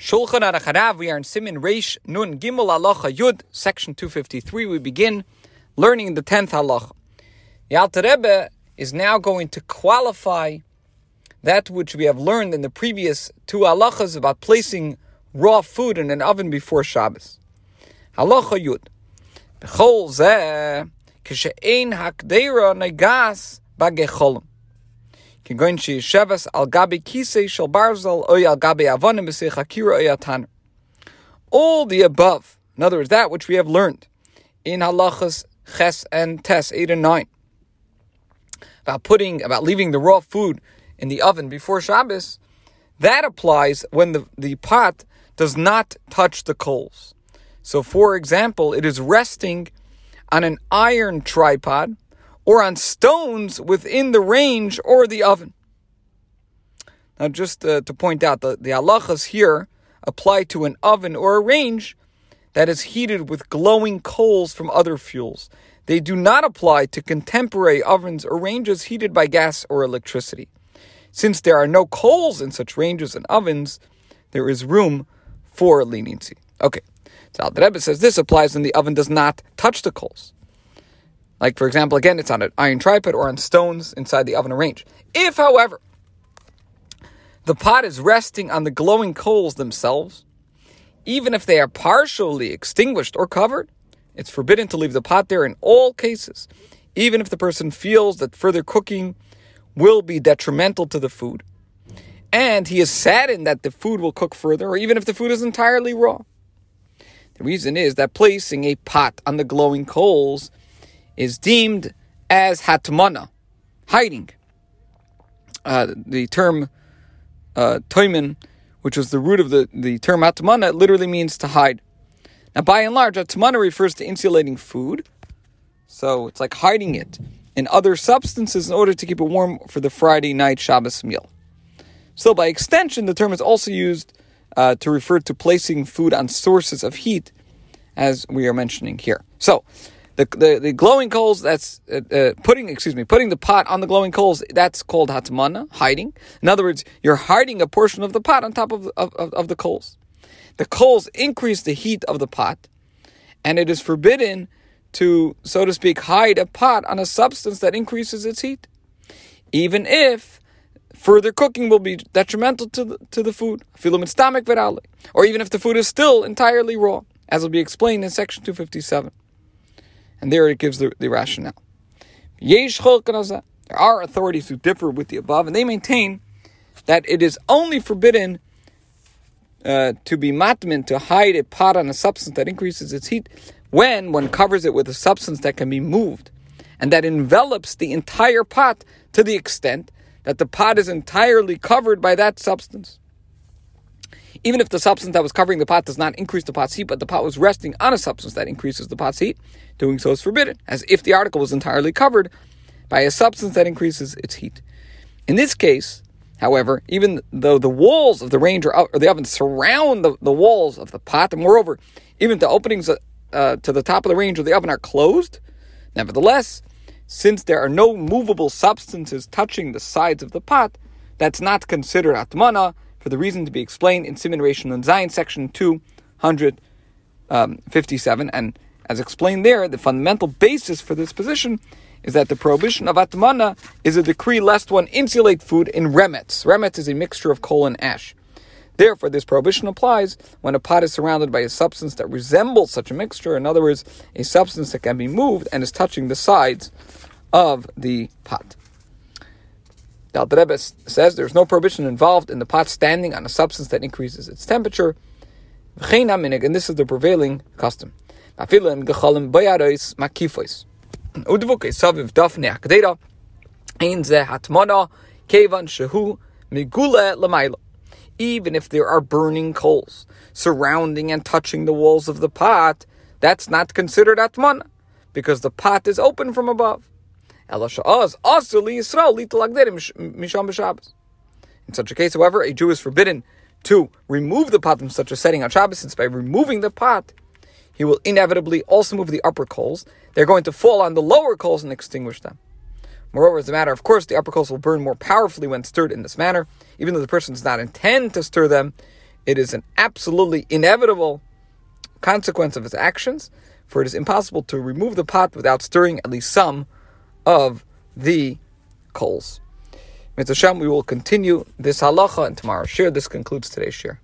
Shulchan Aruch Harav, we are in Simin Reish Nun Gimel Halacha Yud, section 253. We begin learning the 10th halacha. The Alter Rebbe is now going to qualify that which we have learned in the previous two halachas about placing raw food in an oven before Shabbos. Halacha Yud. B'chol zeh, k'she'ein hakdeira negas bagecholim. Al Gabi Kise Oy al Gabi Avonim Hakira All the above, in other words, that which we have learned in Halachas Ches and Tes eight and nine. About putting about leaving the raw food in the oven before Shabbos, that applies when the, the pot does not touch the coals. So, for example, it is resting on an iron tripod or on stones within the range or the oven. Now, just uh, to point out, the, the halachas here apply to an oven or a range that is heated with glowing coals from other fuels. They do not apply to contemporary ovens or ranges heated by gas or electricity. Since there are no coals in such ranges and ovens, there is room for leniency. Okay, so the Rebbe says this applies when the oven does not touch the coals. Like, for example, again, it's on an iron tripod or on stones inside the oven or range. If, however, the pot is resting on the glowing coals themselves, even if they are partially extinguished or covered, it's forbidden to leave the pot there in all cases, even if the person feels that further cooking will be detrimental to the food. And he is saddened that the food will cook further, or even if the food is entirely raw. The reason is that placing a pot on the glowing coals is deemed as hatmana, hiding. Uh, the term uh, toimin, which was the root of the, the term hatmana, literally means to hide. Now, by and large, hatmana refers to insulating food, so it's like hiding it in other substances in order to keep it warm for the Friday night Shabbos meal. So, by extension, the term is also used uh, to refer to placing food on sources of heat, as we are mentioning here. So, the, the, the glowing coals, that's uh, uh, putting, excuse me, putting the pot on the glowing coals, that's called hatmana, hiding. In other words, you're hiding a portion of the pot on top of, of, of the coals. The coals increase the heat of the pot, and it is forbidden to, so to speak, hide a pot on a substance that increases its heat, even if further cooking will be detrimental to the, to the food, or even if the food is still entirely raw, as will be explained in section 257. And there it gives the, the rationale. There are authorities who differ with the above, and they maintain that it is only forbidden uh, to be matmin, to hide a pot on a substance that increases its heat, when one covers it with a substance that can be moved, and that envelops the entire pot to the extent that the pot is entirely covered by that substance. Even if the substance that was covering the pot does not increase the pot's heat, but the pot was resting on a substance that increases the pot's heat, doing so is forbidden, as if the article was entirely covered by a substance that increases its heat. In this case, however, even though the walls of the range or, the oven surround the, the walls of the pot, and moreover, even the openings uh, uh, to the top of the range or the oven are closed, nevertheless, since there are no movable substances touching the sides of the pot, that's not considered atmana, for the reason to be explained in Simin Reish Nun Zayin, section 257. Um, and as explained there, the fundamental basis for this position is that the prohibition of atmana is a decree lest one insulate food in remets. Remets is a mixture of coal and ash. Therefore, this prohibition applies when a pot is surrounded by a substance that resembles such a mixture, in other words, a substance that can be moved and is touching the sides of the pot. The Alter Rebbe says there's no prohibition involved in the pot standing on a substance that increases its temperature. And this is the prevailing custom. Even if there are burning coals surrounding and touching the walls of the pot, that's not considered atmana, because the pot is open from above. In such a case, however, a Jew is forbidden to remove the pot from such a setting on Shabbos, since by removing the pot, he will inevitably also move the upper coals. They're going to fall on the lower coals and extinguish them. Moreover, as a matter of course, the upper coals will burn more powerfully when stirred in this manner. Even though the person does not intend to stir them, it is an absolutely inevitable consequence of his actions, for it is impossible to remove the pot without stirring at least some of the coals. Mitzvah we will continue this halacha and tomorrow's shiur. This concludes today's shiur.